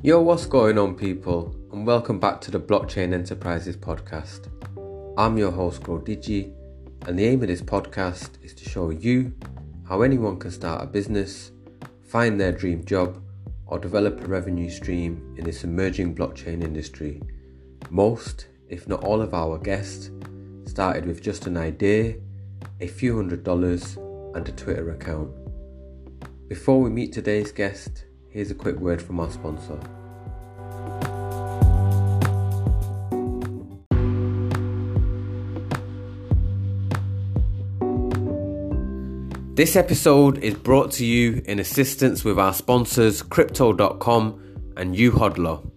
Yo, what's going on, people? And welcome back to the Blockchain Enterprises podcast. I'm your host, GrowDigi, and the aim of this podcast is to show you how anyone can start a business, find their dream job, or develop a revenue stream in this emerging blockchain industry. Most, if not all, of our guests started with just an idea, a few hundred dollars, and a Twitter account. Before we meet today's guest, here's a quick word from our sponsor. This episode is brought to you in assistance with our sponsors Crypto.com and YouHodler.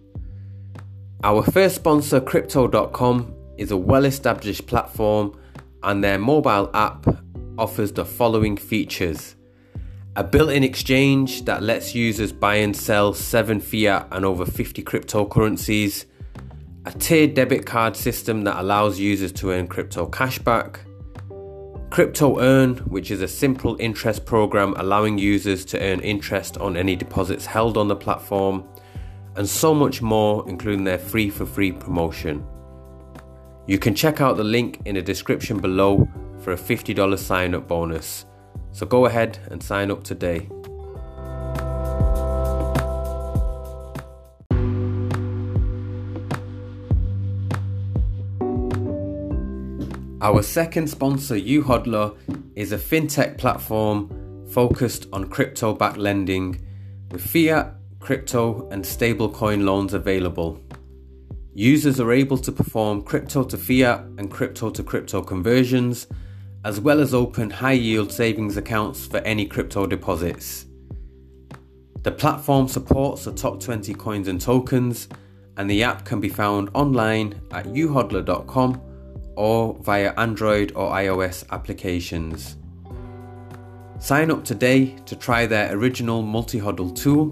Our first sponsor, Crypto.com, is a well established platform and their mobile app offers the following features a built in exchange that lets users buy and sell 7 fiat and over 50 cryptocurrencies, a tiered debit card system that allows users to earn crypto cashback Crypto Earn, which is a simple interest program allowing users to earn interest on any deposits held on the platform, and so much more, including their free for free promotion. You can check out the link in the description below for a $50 sign up bonus. So go ahead and sign up today. Our second sponsor, YouHodler, is a fintech platform focused on crypto backed lending with fiat, crypto, and stablecoin loans available. Users are able to perform crypto to fiat and crypto to crypto conversions, as well as open high yield savings accounts for any crypto deposits. The platform supports the top 20 coins and tokens, and the app can be found online at youhodler.com or via Android or iOS applications. Sign up today to try their original multi hodl tool,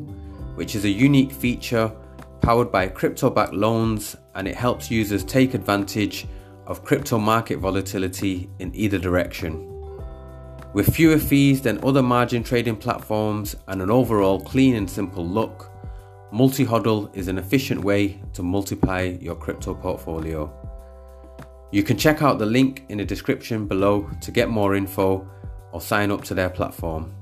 which is a unique feature powered by crypto backed loans and it helps users take advantage of crypto market volatility in either direction. With fewer fees than other margin trading platforms and an overall clean and simple look, Multi Hodl is an efficient way to multiply your crypto portfolio. You can check out the link in the description below to get more info or sign up to their platform.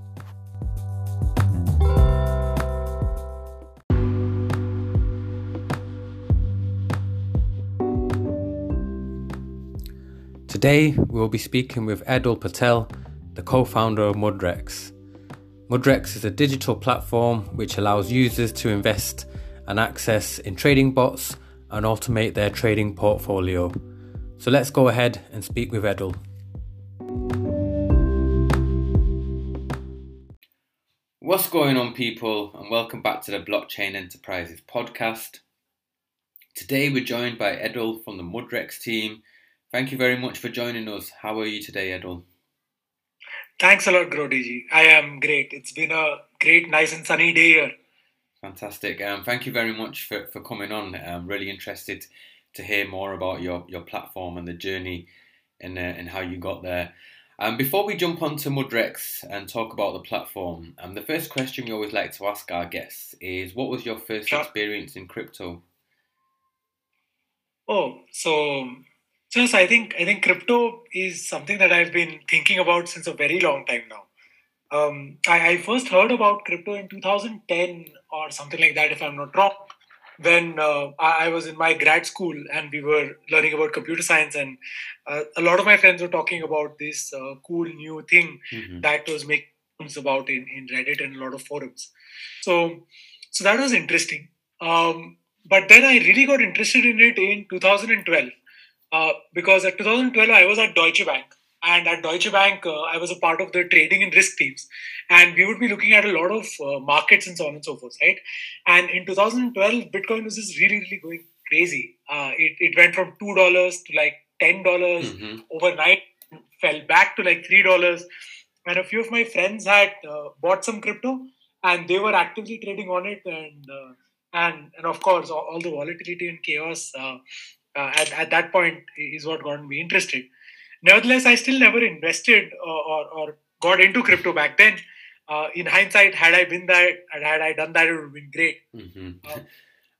Today, we will be speaking with Edul Patel, the co founder of Mudrex. Mudrex is a digital platform which allows users to invest and access in trading bots and automate their trading portfolio. So let's go ahead and speak with Edul. What's going on, people, and welcome back to the Blockchain Enterprises podcast. Today we're joined by Edul from the Mudrex team. Thank you very much for joining us. How are you today, Edul? Thanks a lot, GrowDigi. I am great. It's been a great, nice, and sunny day here. Fantastic. Um, thank you very much for, for coming on. I'm really interested to hear more about your, your platform and the journey and, uh, and how you got there. Um, before we jump onto Mudrex and talk about the platform, um, the first question we always like to ask our guests is what was your first sure. experience in crypto? Oh, so so yes, I think I think crypto is something that I've been thinking about since a very long time now. Um, I, I, first heard about crypto in 2010 or something like that, if I'm not wrong when uh, I was in my grad school and we were learning about computer science, and uh, a lot of my friends were talking about this uh, cool new thing mm-hmm. that was making about in, in Reddit and a lot of forums. So, so that was interesting. Um, but then I really got interested in it in 2012 uh, because at 2012 I was at Deutsche Bank and at Deutsche Bank, uh, I was a part of the trading and risk teams. And we would be looking at a lot of uh, markets and so on and so forth, right? And in 2012, Bitcoin was just really, really going crazy. Uh, it, it went from $2 to like $10 mm-hmm. overnight, fell back to like $3. And a few of my friends had uh, bought some crypto and they were actively trading on it. And uh, and, and of course, all, all the volatility and chaos uh, at, at that point is what got me interested. Nevertheless, I still never invested or, or, or got into crypto back then. uh, in hindsight, had I been that, had I done that, it would have been great. Mm-hmm. Uh,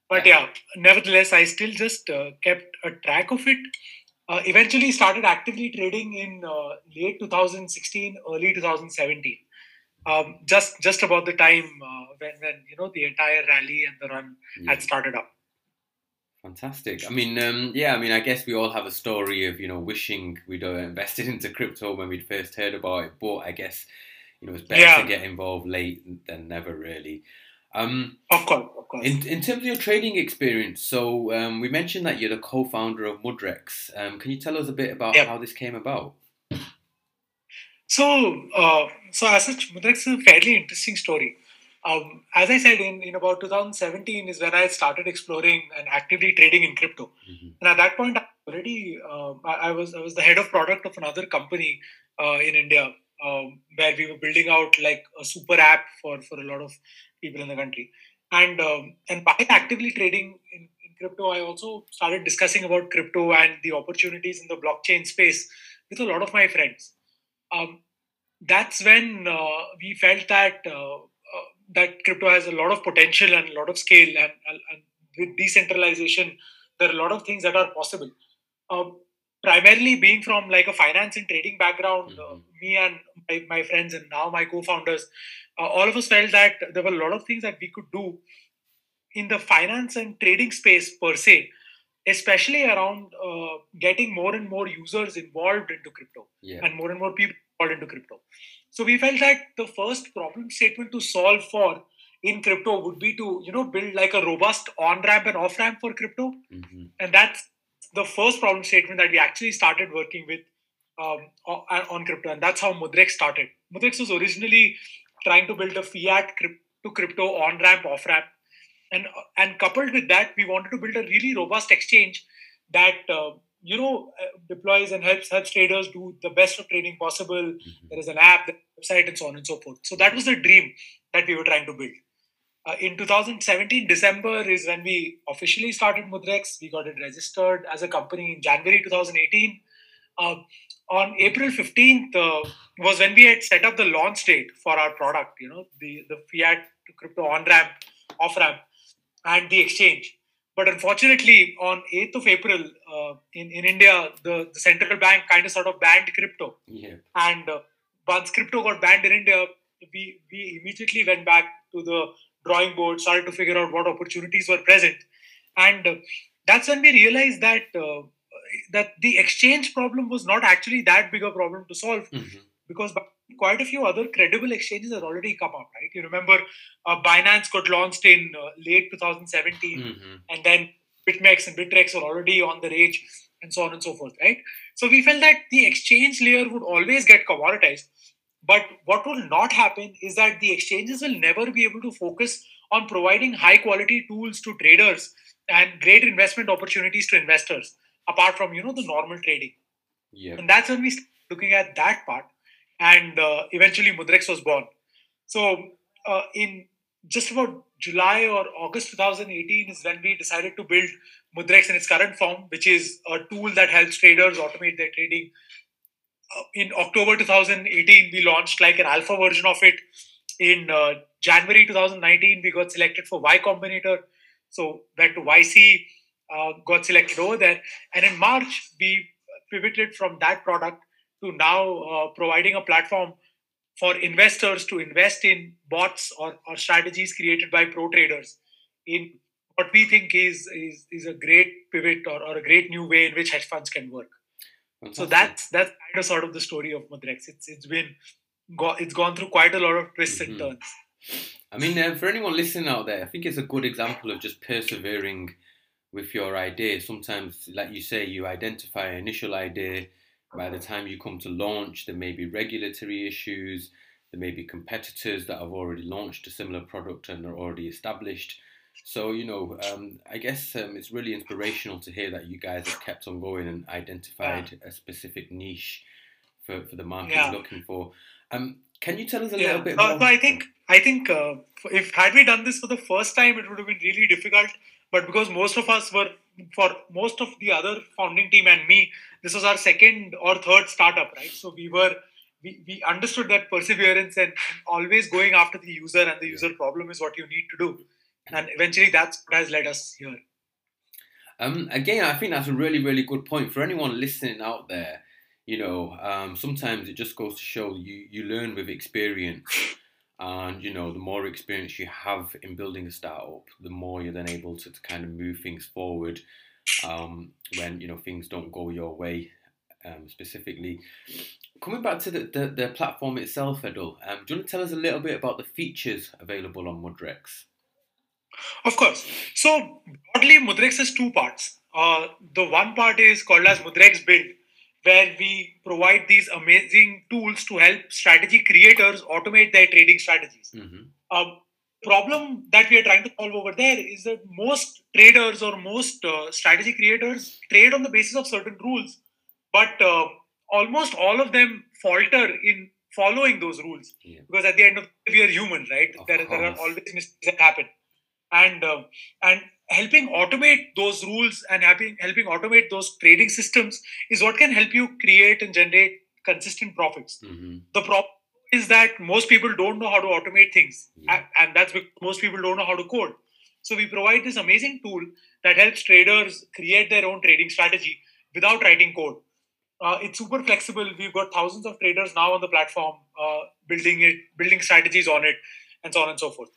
but yeah, nevertheless, I still just uh, kept a track of it. Uh, eventually, started actively trading in uh, late 2016, early 2017. Um, just just about the time uh, when when you know the entire rally and the run had started up. Fantastic. I mean, um, yeah. I mean, I guess we all have a story of you know wishing we'd uh, invested into crypto when we'd first heard about it, but I guess you know it's better yeah. to get involved late than never, really. Um, of course, of course. In, in terms of your trading experience, so um, we mentioned that you're the co-founder of Mudrex. Um, can you tell us a bit about how this came about? So, uh, so as such, Mudrex is a fairly interesting story. Um, as I said, in, in about 2017 is when I started exploring and actively trading in crypto. Mm-hmm. And at that point, I already uh, I, I, was I was the head of product of another company uh, in India um, where we were building out like a super app for for a lot of people in the country. And um, and by actively trading in, in crypto, I also started discussing about crypto and the opportunities in the blockchain space with a lot of my friends. Um, that's when uh, we felt that uh, uh, that crypto has a lot of potential and a lot of scale, and, and, with decentralization, there are a lot of things that are possible. Um, primarily being from like a finance and trading background, uh, mm-hmm. me and my, my, friends and now my co-founders, uh, all of us felt that there were a lot of things that we could do in the finance and trading space per se, especially around uh, getting more and more users involved into crypto yeah. and more and more people into crypto. So we felt that the first problem statement to solve for in crypto would be to you know build like a robust on ramp and off ramp for crypto, mm-hmm. and that's the first problem statement that we actually started working with um, on crypto, and that's how Mudrex started. Mudrex was originally trying to build a fiat to crypto on ramp, off ramp, and and coupled with that, we wanted to build a really robust exchange that uh, you know uh, deploys and helps helps traders do the best of trading possible. Mm-hmm. There is an app, website, and so on and so forth. So that was the dream that we were trying to build. Uh, in 2017, December is when we officially started Mudrex. We got it registered as a company in January 2018. Uh, on April 15th uh, was when we had set up the launch date for our product, you know, the, the fiat to crypto on ramp, off ramp, and the exchange. But unfortunately, on 8th of April uh, in, in India, the, the central bank kind of sort of banned crypto. Yeah. And uh, once crypto got banned in India, we, we immediately went back to the drawing board, started to figure out what opportunities were present. And uh, that's when we realized that uh, that the exchange problem was not actually that big a problem to solve mm-hmm. Because quite a few other credible exchanges have already come up, right? You remember uh, Binance got launched in uh, late 2017, mm-hmm. and then BitMEX and Bittrex are already on the rage, and so on and so forth, right? So we felt that the exchange layer would always get commoditized. But what will not happen is that the exchanges will never be able to focus on providing high quality tools to traders and great investment opportunities to investors, apart from you know the normal trading. Yeah. And that's when we started looking at that part, and uh, eventually Mudrex was born. So uh, in just about July or August 2018 is when we decided to build Mudrex in its current form, which is a tool that helps traders automate their trading uh, in October 2018, we launched like an alpha version of it. In uh, January 2019, we got selected for Y Combinator. So went to YC, uh, got selected over there. And in March, we pivoted from that product to now uh, providing a platform for investors to invest in bots or, or strategies created by pro traders in what we think is, is, is a great pivot or, or a great new way in which hedge funds can work. Fantastic. So that's that's kind of sort of the story of Mudrex. It's it's been go, it's gone through quite a lot of twists mm-hmm. and turns. I mean, uh, for anyone listening out there, I think it's a good example of just persevering with your idea. Sometimes, like you say, you identify an initial idea. By the time you come to launch, there may be regulatory issues. There may be competitors that have already launched a similar product and are already established. So you know, um, I guess um, it's really inspirational to hear that you guys have kept on going and identified yeah. a specific niche for, for the market yeah. looking for. Um, can you tell us a yeah. little bit? Uh, more? I think I think uh, if had we done this for the first time, it would have been really difficult. But because most of us were, for most of the other founding team and me, this was our second or third startup, right? So we were we, we understood that perseverance and, always going after the user and the user problem is what you need to do. And eventually that's what has led us here. Um, again, I think that's a really, really good point for anyone listening out there. You know, um, sometimes it just goes to show you you learn with experience, and you know, the more experience you have in building a startup, the more you're then able to, to kind of move things forward um, when you know things don't go your way. Um, specifically, coming back to the, the, the platform itself, Edul, um, do you want to tell us a little bit about the features available on Mudrex? Of course. So broadly, Mudrex has two parts. Uh, the one part is called as Mudrex Build, where we provide these amazing tools to help strategy creators automate their trading strategies. Mm-hmm. Um, problem that we are trying to solve over there is that most traders or most uh, strategy creators trade on the basis of certain rules, but uh, almost all of them falter in following those rules yeah. because at the end of the day, we are human, right? There, there, are always mistakes that happen and uh, and helping automate those rules and helping helping automate those trading systems is what can help you create and generate consistent profits. Mm-hmm. The problem is that most people don't know how to automate things, yeah. and that's because most people don't know how to code. So we provide this amazing tool that helps traders create their own trading strategy without writing code. Uh, it's super flexible. We've got thousands of traders now on the platform, uh, building it, building strategies on it, and so on and so forth.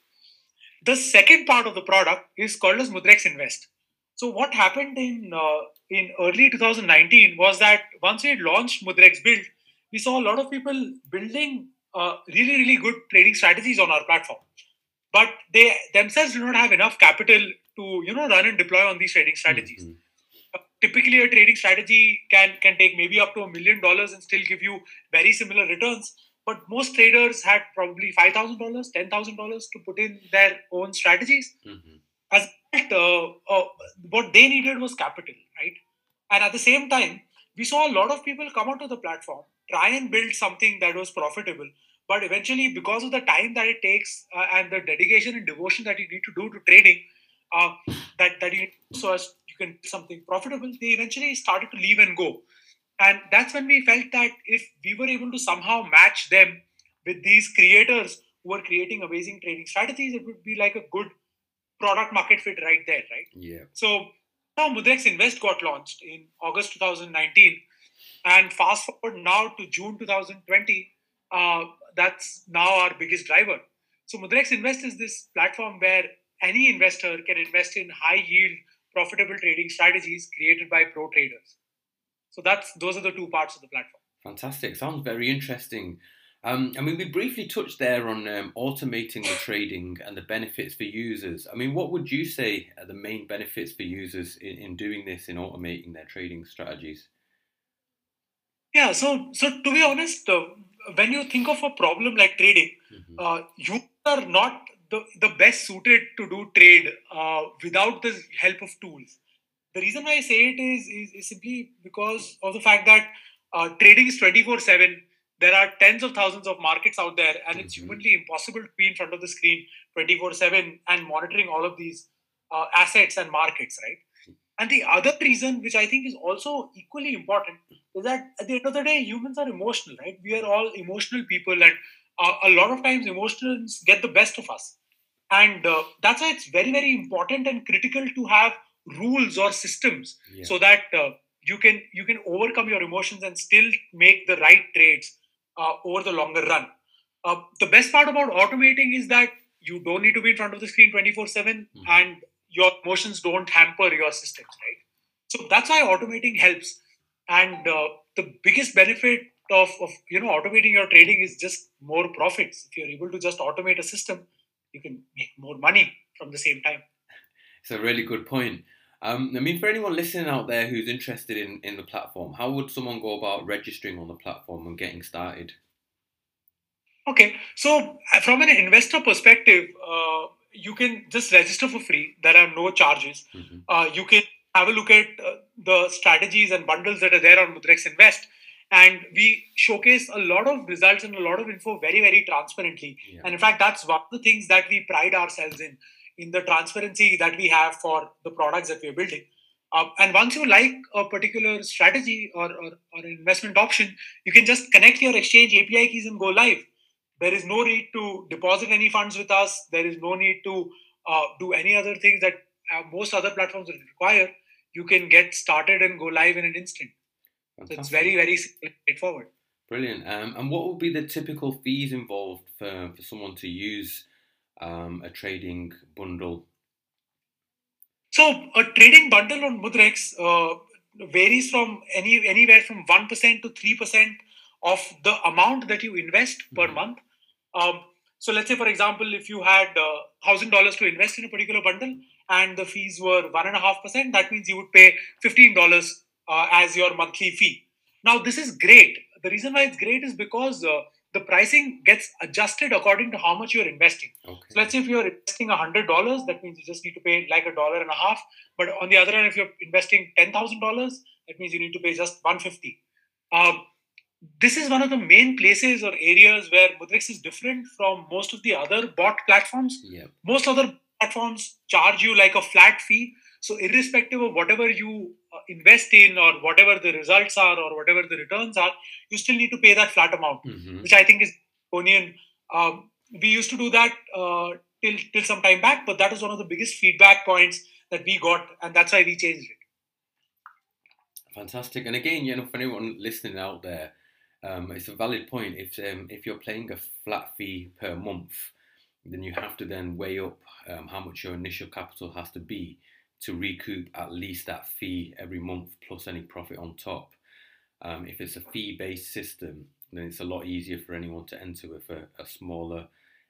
The second part of the product is called as Mudrex Invest. So what happened in uh, in early 2019 was that once we launched Mudrex Build, we saw a lot of people building uh, really really good trading strategies on our platform, but they themselves do not have enough capital to you know run and deploy on these trading strategies. Mm-hmm. Uh, typically, a trading strategy can can take maybe up to a million dollars and still give you very similar returns but most traders had probably five thousand dollars, ten thousand dollars to put in their own strategies. Mm-hmm. As uh, uh, what they needed was capital, right? And at the same time, we saw a lot of people come onto the platform, try and build something that was profitable, but eventually, because of the time that it takes uh, and the dedication and devotion that you need to do to trading, uh, that that you so as you can do something profitable, they eventually started to leave and go. And that's when we felt that if we were able to somehow match them with these creators who are creating amazing trading strategies, it would be like a good product market fit right there, right? Yeah. So now Mudrex Invest got launched in August 2019. And fast forward now to June 2020, uh, that's now our biggest driver. So Mudrex Invest is this platform where any investor can invest in high yield, profitable trading strategies created by pro traders. So that's those are the two parts of the platform. Fantastic. Sounds very interesting. Um, I mean, we briefly touched there on um, automating the trading and the benefits for users. I mean, what would you say are the main benefits for users in, in doing this, in automating their trading strategies? Yeah, so so to be honest, uh, when you think of a problem like trading, mm-hmm. uh, you are not the, the best suited to do trade uh, without the help of tools. The reason why I say it is, is, is simply because of the fact that uh, trading is 24 7. There are tens of thousands of markets out there, and mm-hmm. it's humanly impossible to be in front of the screen 24 7 and monitoring all of these uh, assets and markets, right? And the other reason, which I think is also equally important, is that at the end of the day, humans are emotional, right? We are all emotional people, and uh, a lot of times emotions get the best of us. And uh, that's why it's very, very important and critical to have rules or systems yeah. so that uh, you can you can overcome your emotions and still make the right trades uh, over the longer run. Uh, the best part about automating is that you don't need to be in front of the screen 24 7 mm-hmm. and your emotions don't hamper your systems right? So that's why automating helps. And uh, the biggest benefit of, of you know automating your trading is just more profits. If you're able to just automate a system you can make more money from the same time it's a really good point. Um, I mean, for anyone listening out there who's interested in, in the platform, how would someone go about registering on the platform and getting started? Okay, so uh, from an investor perspective, uh, you can just register for free. There are no charges. Mm-hmm. Uh, you can have a look at uh, the strategies and bundles that are there on Mudrex Invest. And we showcase a lot of results and a lot of info very, very transparently. Yeah. And in fact, that's one of the things that we pride ourselves in in the transparency that we have for the products that we are building. Uh, and once you like a particular strategy or, or, or investment option, you can just connect your exchange API keys and go live. There is no need to deposit any funds with us. There is no need to uh, do any other things that uh, most other platforms require. You can get started and go live in an instant. Fantastic. So it's very, very straightforward. Brilliant. Um, and what would be the typical fees involved for, for someone to use um, a trading bundle so a trading bundle on Mudrex uh, varies from any anywhere from one percent to three percent of the amount that you invest per mm-hmm. month. Um, so let's say, for example, if you had uh, thousand dollars to invest in a particular bundle and the fees were one and a half percent, that means you would pay fifteen dollars uh, as your monthly fee. Now this is great. The reason why it's great is because uh, the pricing gets adjusted according to how much you're investing. Okay. So let's say if you're investing hundred dollars, that means you just need to pay like a dollar and a half. But on the other hand, if you're investing ten thousand dollars, that means you need to pay just one fifty. Um, this is one of the main places or areas where Mudrex is different from most of the other bot platforms. Yeah. Most other platforms charge you like a flat fee. So irrespective of whatever you invest in or whatever the results are or whatever the returns are, you still need to pay that flat amount, mm-hmm. which I think is Onion. Um, we used to do that uh, till till some time back, but that was one of the biggest feedback points that we got, and that's why we changed it. Fantastic, and again, you know, for anyone listening out there, um, it's a valid point. If um, if you're paying a flat fee per month, then you have to then weigh up um, how much your initial capital has to be to recoup at least that fee every month plus any profit on top. Um, if it's a fee based system, then it's a lot easier for anyone to enter with a, a smaller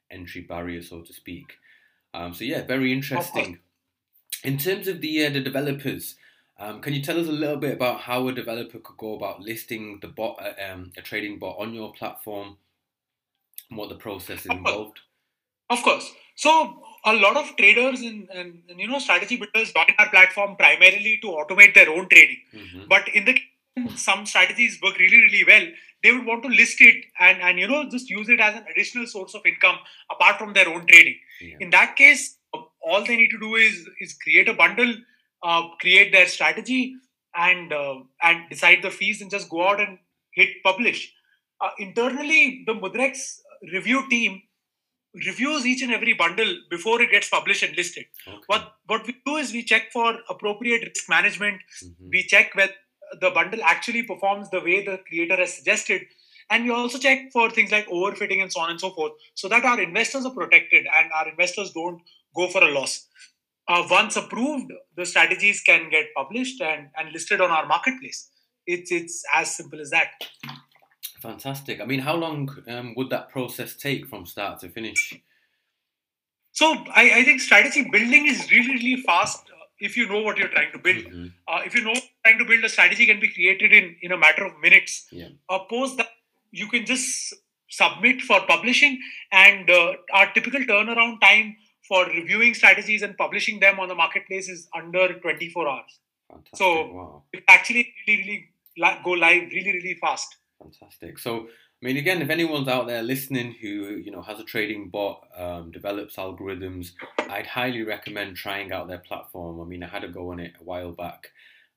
entry barrier, so to speak. Um, so yeah, very interesting. In terms of the uh, the developers, um, can you tell us a little bit about how a developer could go about listing the bot, uh, um, a trading bot on your platform, and what the process is involved? Of course. So a lot of traders and, and, and, you know strategy builders join our platform primarily to automate their own trading. Mm-hmm. But in the some strategies work really really well, they would want to list it and and you know just use it as an additional source of income apart from their own trading. Yeah. In that case, all they need to do is is create a bundle, uh, create their strategy, and uh, and decide the fees and just go out and hit publish. Uh, internally, the Mudrex review team reviews each and every bundle before it gets published and listed. Okay. What what we do is we check for appropriate risk management. Mm-hmm. We check whether the bundle actually performs the way the creator has suggested. And we also check for things like overfitting and so on and so forth, so that our investors are protected and our investors don't go for a loss. Uh, once approved, the strategies can get published and, and listed on our marketplace. It's it's as simple as that. Fantastic. I mean, how long um, would that process take from start to finish? So I, I think strategy building is really, really fast uh, if you know what you're trying to build. Mm-hmm. Uh, if you know trying to build a strategy can be created in, in a matter of minutes. Yeah. Uh, post that, you can just submit for publishing and uh, our typical turnaround time for reviewing strategies and publishing them on the marketplace is under 24 hours. Fantastic. So wow. it actually really, really go live really, really fast. Fantastic. So, I mean, again, if anyone's out there listening who you know has a trading bot, um, develops algorithms, I'd highly recommend trying out their platform. I mean, I had a go on it a while back,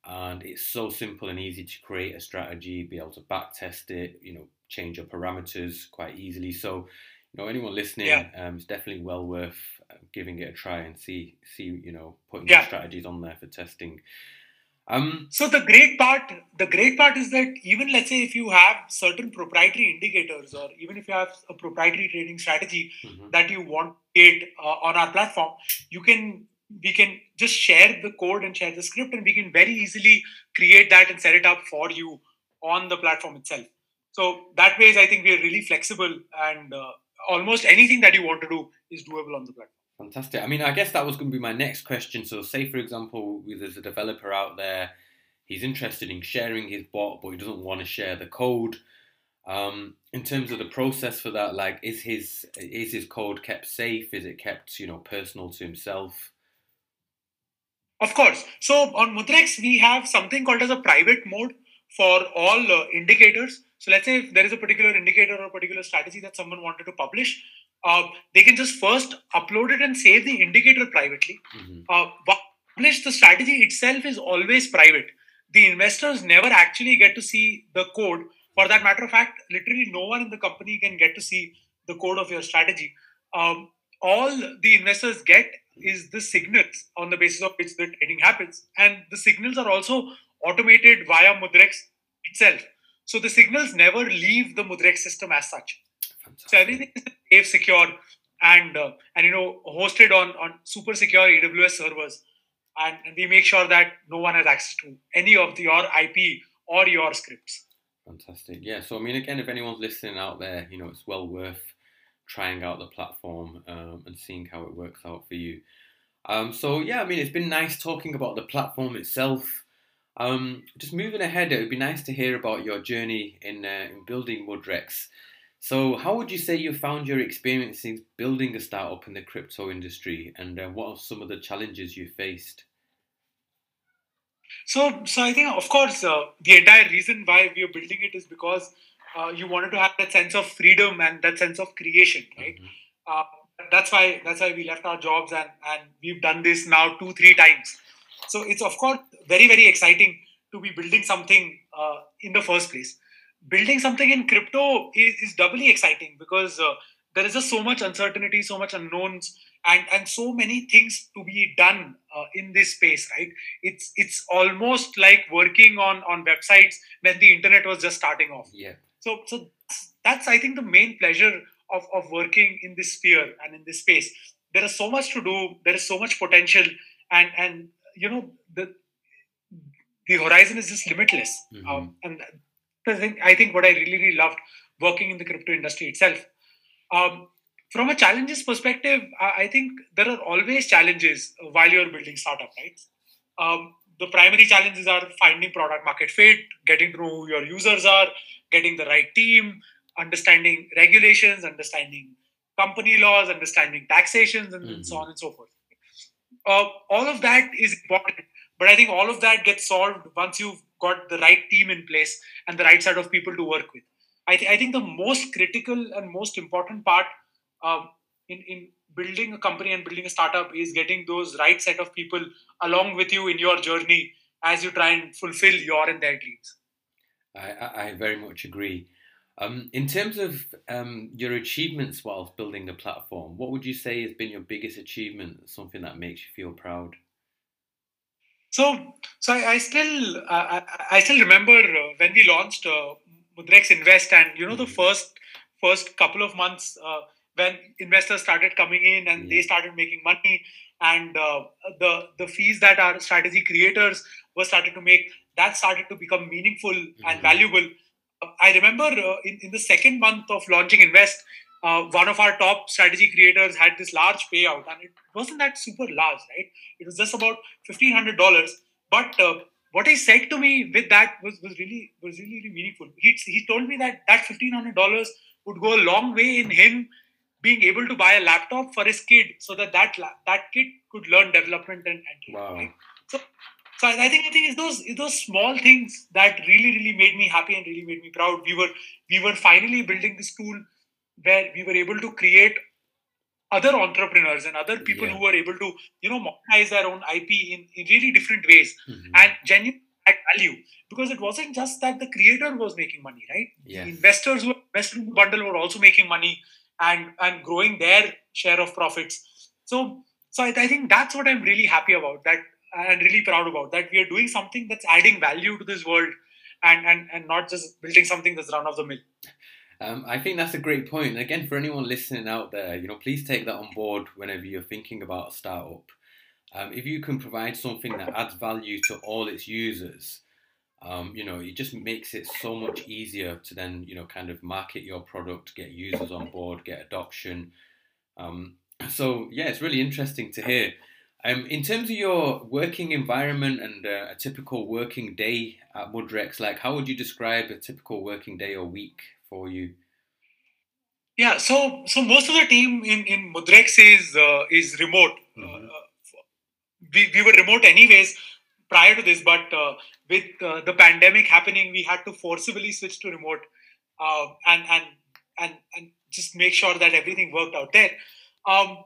and it's so simple and easy to create a strategy, be able to back test it, you know, change your parameters quite easily. So, you know, anyone listening, yeah. um, it's definitely well worth uh, giving it a try and see see you know putting yeah. strategies on there for testing. Um, so the great part, the great part is that even let's say if you have certain proprietary indicators, or even if you have a proprietary trading strategy mm-hmm. that you want create uh, on our platform, you can we can just share the code and share the script, and we can very easily create that and set it up for you on the platform itself. So that way, I think we are really flexible, and uh, almost anything that you want to do is doable on the platform. Fantastic. I mean, I guess that was going to be my next question. So, say for example, there's a developer out there, he's interested in sharing his bot, but he doesn't want to share the code. Um, in terms of the process for that, like, is his is his code kept safe? Is it kept, you know, personal to himself? Of course. So on Mudrex, we have something called as a private mode for all uh, indicators. So let's say if there is a particular indicator or a particular strategy that someone wanted to publish, uh, they can just first upload it and save the indicator privately. Mm-hmm. Uh, publish, the strategy itself is always private. The investors never actually get to see the code. For that matter of fact, literally no one in the company can get to see the code of your strategy. Um, all the investors get is the signals on the basis of which the trading happens. And the signals are also automated via Mudrex itself. So the signals never leave the Mudrex system as such. Fantastic. So everything is safe, secure, and uh, and you know hosted on on super secure AWS servers. And, and we make sure that no one has access to any of the, your IP or your scripts. Fantastic. Yeah. So I mean, again, if anyone's listening out there, you know, it's well worth trying out the platform um, and seeing how it works out for you. Um, so yeah, I mean, it's been nice talking about the platform itself. Um, just moving ahead, it would be nice to hear about your journey in, uh, in building Mudrex. So, how would you say you found your experiences building a startup in the crypto industry, and uh, what are some of the challenges you faced? So, so I think, of course, uh, the entire reason why we are building it is because uh, you wanted to have that sense of freedom and that sense of creation, right? Mm-hmm. Uh, that's why that's why we left our jobs and and we've done this now two three times. So it's of course very very exciting to be building something uh, in the first place. Building something in crypto is, is doubly exciting because uh, there is just so much uncertainty, so much unknowns, and and so many things to be done uh, in this space right it's it's almost like working on on websites when the internet was just starting off yeah so, so that's I think the main pleasure of, of working in this sphere and in this space. There is so much to do. There is so much potential, and and you know the the horizon is just limitless. Mm-hmm. Um, and I think I think what I really really loved working in the crypto industry itself. Um, from a challenges perspective, I, I think there are always challenges while you're building startup, right? Um, the primary challenges are finding product market fit, getting to know who your users are, getting the right team, understanding regulations, understanding company laws, understanding taxations, and, mm-hmm. so on and so forth. Uh, all of that is important, but I think all of that gets solved once you've got the right team in place and the right set of people to work with. I, th- I think the most critical and most important part um, in, in building a company and building a startup is getting those right set of people along with you in your journey as you try and fulfill your and their dreams. I, I very much agree. Um, in terms of um, your achievements whilst building the platform, what would you say has been your biggest achievement? Something that makes you feel proud? So, so I, I still I, I, still remember uh, when we launched uh, Mudrex Invest, and you know the mm-hmm. first first couple of months uh, when investors started coming in and they started making money, and uh, the the fees that our strategy creators were started to make that started to become meaningful mm-hmm. and valuable. I remember uh, in, in the second month of launching Invest, uh, one of our top strategy creators had this large payout, and it wasn't that super large, right? It was just about fifteen hundred dollars. But uh, what he said to me with that was, was really was really, really meaningful. He he told me that that fifteen hundred dollars would go a long way in him being able to buy a laptop for his kid, so that that that kid could learn development and, and wow. Right? So so I, think I think it's those it's those small things that really really made me happy and really made me proud. We were we were finally building this tool where we were able to create other entrepreneurs and other people yeah. who were able to you know monetize their own IP in, in really different ways mm-hmm. and genuine value because it wasn't just that the creator was making money right yeah. investors who invested in the bundle were also making money and and growing their share of profits so so I, I think that's what i'm really happy about that and really proud about that we are doing something that's adding value to this world and and, and not just building something that's run of the mill um, I think that's a great point. And again, for anyone listening out there, you know, please take that on board whenever you're thinking about a startup. Um, if you can provide something that adds value to all its users, um, you know, it just makes it so much easier to then, you know, kind of market your product, get users on board, get adoption. Um, so yeah, it's really interesting to hear. Um, in terms of your working environment and uh, a typical working day at Mudrex, like how would you describe a typical working day or week for you? Yeah, so so most of the team in in Mudrex is uh, is remote. Mm-hmm. Uh, we we were remote anyways prior to this, but uh, with uh, the pandemic happening, we had to forcibly switch to remote uh, and and and and just make sure that everything worked out there. Um,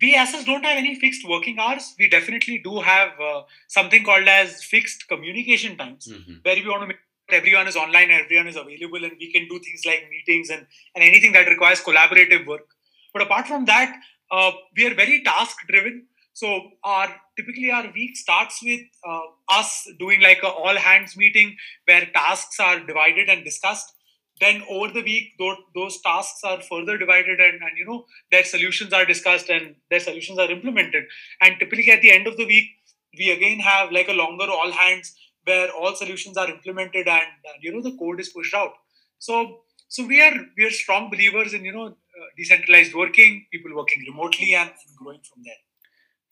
we as such don't have any fixed working hours. We definitely do have uh, something called as fixed communication times, mm-hmm. where we want to make everyone is online, everyone is available, and we can do things like meetings and, and anything that requires collaborative work. But apart from that, uh, we are very task driven. So our typically our week starts with uh, us doing like a all hands meeting where tasks are divided and discussed then over the week those, those tasks are further divided and, and you know their solutions are discussed and their solutions are implemented and typically at the end of the week we again have like a longer all hands where all solutions are implemented and, and you know the code is pushed out so so we are we are strong believers in you know uh, decentralized working people working remotely and, and growing from there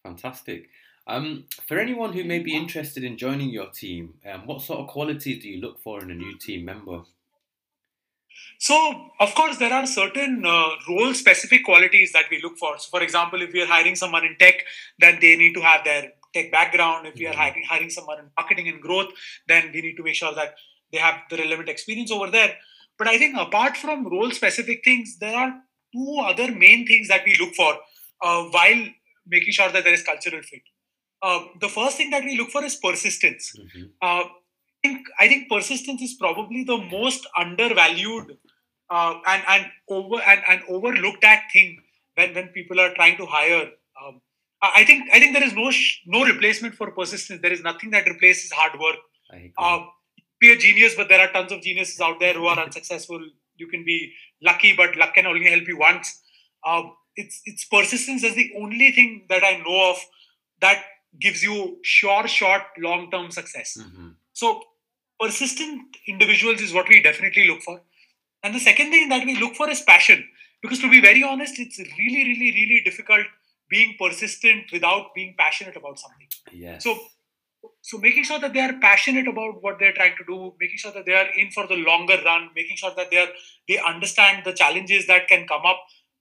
fantastic um, for anyone who may be interested in joining your team, um, what sort of qualities do you look for in a new team member? So, of course, there are certain uh, role specific qualities that we look for. So, for example, if we are hiring someone in tech, then they need to have their tech background. If we are mm-hmm. hiring, hiring someone in marketing and growth, then we need to make sure that they have the relevant experience over there. But I think apart from role specific things, there are two other main things that we look for uh, while making sure that there is cultural fit. Uh, the first thing that we look for is persistence. Mm-hmm. Uh, I think I think persistence is probably the most undervalued uh, and and over and, and overlooked at thing when when people are trying to hire. Um, I think I think there is no sh- no replacement for persistence. There is nothing that replaces hard work. Uh, be a genius, but there are tons of geniuses out there who are unsuccessful. You can be lucky, but luck can only help you once. Um, it's it's persistence is the only thing that I know of that gives you sure, short, long term success. Mm-hmm. So persistent individuals is what we definitely look for. And the second thing that we look for is passion. Because to be very honest, it's really, really, really difficult being persistent without being passionate about something. Yes. So so making sure that they are passionate about what they're trying to do, making sure that they are in for the longer run, making sure that they are they understand the challenges that can come up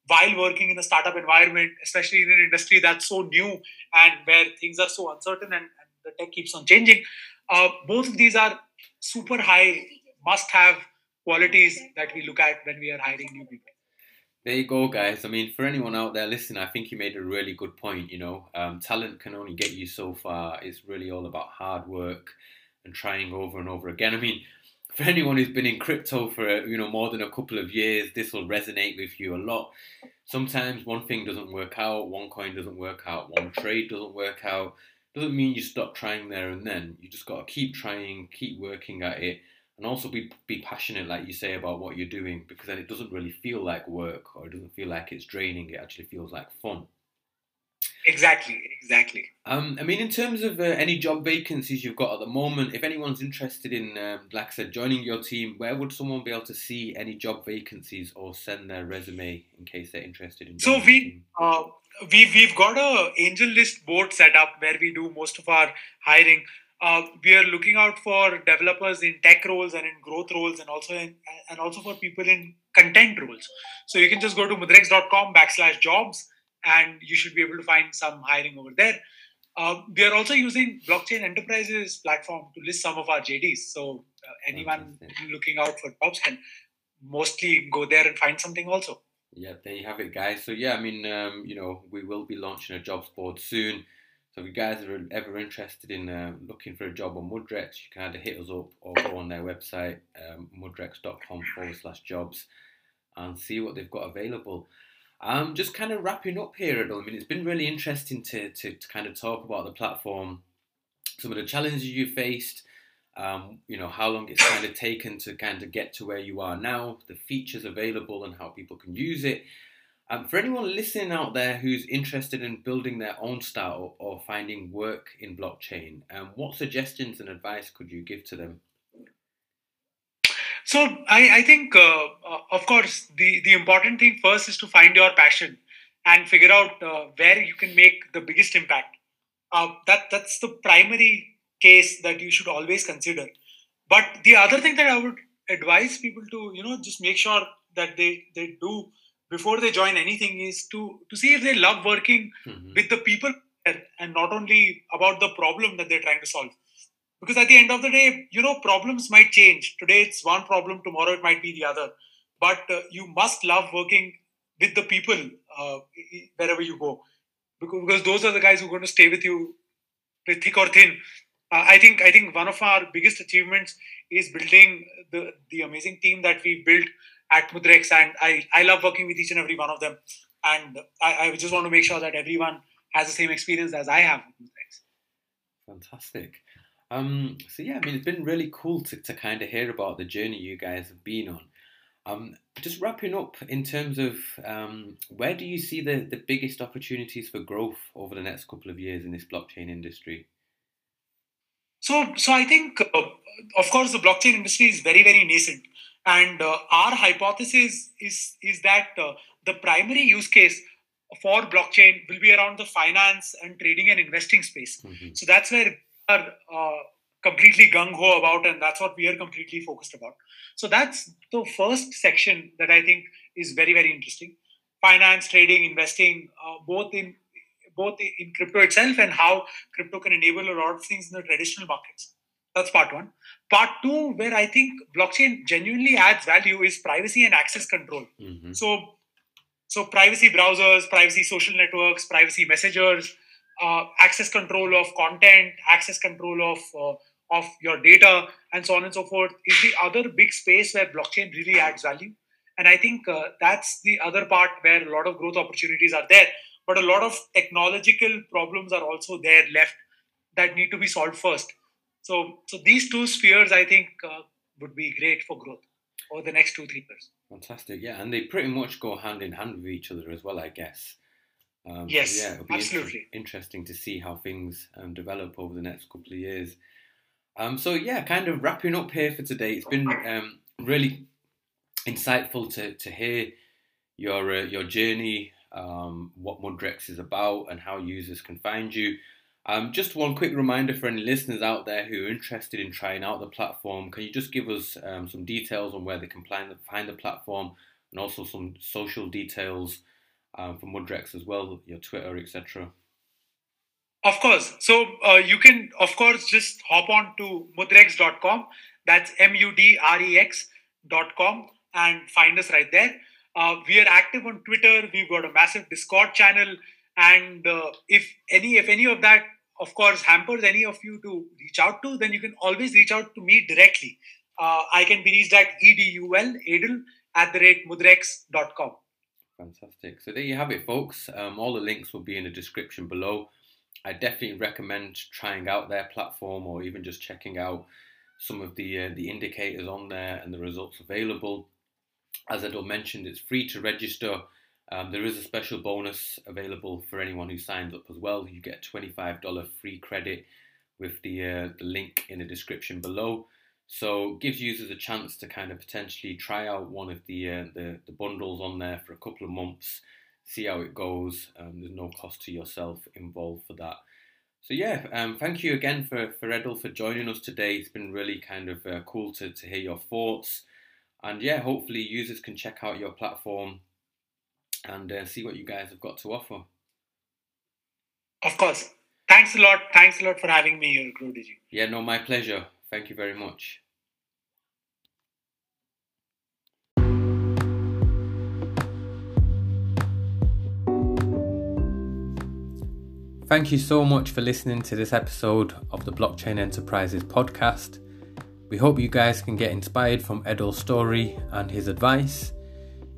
while working in a startup environment, especially in an industry that's so new and where things are so uncertain and, and the tech keeps on changing. Uh, both of these are super high must have qualities that we look at when we are hiring new people. There you go, guys. I mean, for anyone out there listening, I think you made a really good point. You know, um, talent can only get you so far. It's really all about hard work and trying over and over again. I mean, for anyone who's been in crypto for you know more than a couple of years, this will resonate with you a lot. Sometimes one thing doesn't work out, one coin doesn't work out, one trade doesn't work out. Doesn't mean you stop trying there and then. You just got to keep trying, keep working at it, and also be be passionate, like you say, about what you're doing, because then it doesn't really feel like work or it doesn't feel like it's draining. It actually feels like fun. Exactly, exactly. Um, I mean, in terms of uh, any job vacancies you've got at the moment, if anyone's interested in, um, like I said, joining your team, where would someone be able to see any job vacancies or send their resume in case they're interested in? So we uh, we we've got a AngelList board set up where we do most of our hiring uh, we are looking out for developers in tech roles and in growth roles and also in, and also for people in content roles. So you can just go to mudrex.com backslash jobs and you should be able to find some hiring over there. Uh, we are also using blockchain enterprises platform to list some of our jd's so uh, anyone looking out for jobs can mostly go there and find something also. Yeah there you have it guys. So yeah i mean um, you know we will be launching a jobs board soon so if you guys are ever interested in uh, looking for a job on Mudrex, you can either hit us up or go on their website, um, mudrex.com forward slash jobs, and see what they've got available. Um, just kind of wrapping up here. I mean, it's been really interesting to, to, to kind of talk about the platform, some of the challenges you faced, um, you know, how long it's kind of taken to kind of get to where you are now, the features available and how people can use it. Um, for anyone listening out there who's interested in building their own startup or finding work in blockchain, um, what suggestions and advice could you give to them? So I, I think, uh, uh, of course, the, the important thing first is to find your passion and figure out uh, where you can make the biggest impact. Uh, that that's the primary case that you should always consider. But the other thing that I would advise people to, you know, just make sure that they they do before they join anything is to to see if they love working mm-hmm. with the people and not only about the problem that they're trying to solve because at the end of the day you know problems might change today it's one problem tomorrow it might be the other but uh, you must love working with the people uh, wherever you go because, because those are the guys who are going to stay with you with thick or thin. Uh, I think I think one of our biggest achievements is building the the amazing team that we built at Mudrex, and I I love working with each and every one of them, and I, I just want to make sure that everyone has the same experience as I have with Mudrex. Fantastic. Um, so yeah, I mean, it's been really cool to, to kind of hear about the journey you guys have been on. Um, just wrapping up in terms of um, where do you see the, the biggest opportunities for growth over the next couple of years in this blockchain industry? So, so I think, uh, of course, the blockchain industry is very, very nascent, and uh, our hypothesis is is that uh, the primary use case for blockchain will be around the finance and trading and investing space. Mm-hmm. So that's where we are uh, completely gung ho about, and that's what we are completely focused about. So that's the first section that I think is very very interesting. Finance, trading, investing, uh, both in both in crypto itself and how crypto can enable a lot of things in the traditional markets. That's part one. Part two, where I think blockchain genuinely adds value, is privacy and access control. Mm-hmm. So, so privacy browsers, privacy social networks, privacy messengers, uh, access control of content, access control of uh, of your data, and so on and so forth, is the other big space where blockchain really adds value. And I think uh, that's the other part where a lot of growth opportunities are there. But a lot of technological problems are also there left that need to be solved first. So, so these two spheres, I think, uh, would be great for growth over the next two three years. Fantastic, yeah, and they pretty much go hand in hand with each other as well, I guess. Um, yes, so yeah, it'll be absolutely inter- interesting to see how things um, develop over the next couple of years. Um, so yeah, kind of wrapping up here for today. It's been um, really insightful to to hear your uh, your journey, um, what Mudrex is about, and how users can find you. Um, just one quick reminder for any listeners out there who are interested in trying out the platform. Can you just give us um, some details on where they can find the, platform, and also some social details um, for Mudrex as well, your Twitter, etc. Of course. So uh, you can, of course, just hop on to mudrex.com. That's M U D R E X.com and find us right there. Uh, we are active on Twitter. We've got a massive Discord channel. And uh, if any, if any of that, of course, hampers any of you to reach out to, then you can always reach out to me directly. Uh, I can be reached at edul, edul at the rate mudrex.com. Fantastic. So there you have it, folks. Um, all the links will be in the description below. I definitely recommend trying out their platform or even just checking out some of the uh, the indicators on there and the results available. As Edul mentioned, it's free to register. Um, there is a special bonus available for anyone who signs up as well. You get $25 free credit with the uh, the link in the description below. So gives users a chance to kind of potentially try out one of the uh, the, the bundles on there for a couple of months see how it goes. Um, there's no cost to yourself involved for that. So yeah, um, thank you again for for Edul for joining us today. It's been really kind of uh, cool to to hear your thoughts, and yeah, hopefully users can check out your platform and uh, see what you guys have got to offer. Of course. Thanks a lot. Thanks a lot for having me here, GrowDigi. Yeah, no, my pleasure. Thank you very much. Thank you so much for listening to this episode of the Blockchain Enterprises podcast. We hope you guys can get inspired from Edul's story and his advice.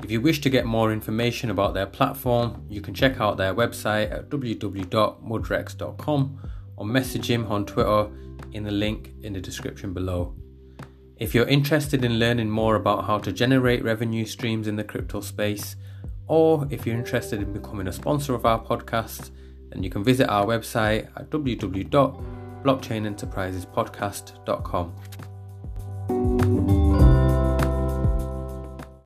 If you wish to get more information about their platform, you can check out their website at www.mudrex.com or message him on Twitter in the link in the description below. If you're interested in learning more about how to generate revenue streams in the crypto space, or if you're interested in becoming a sponsor of our podcast, then you can visit our website at www.blockchainenterprisespodcast.com. Música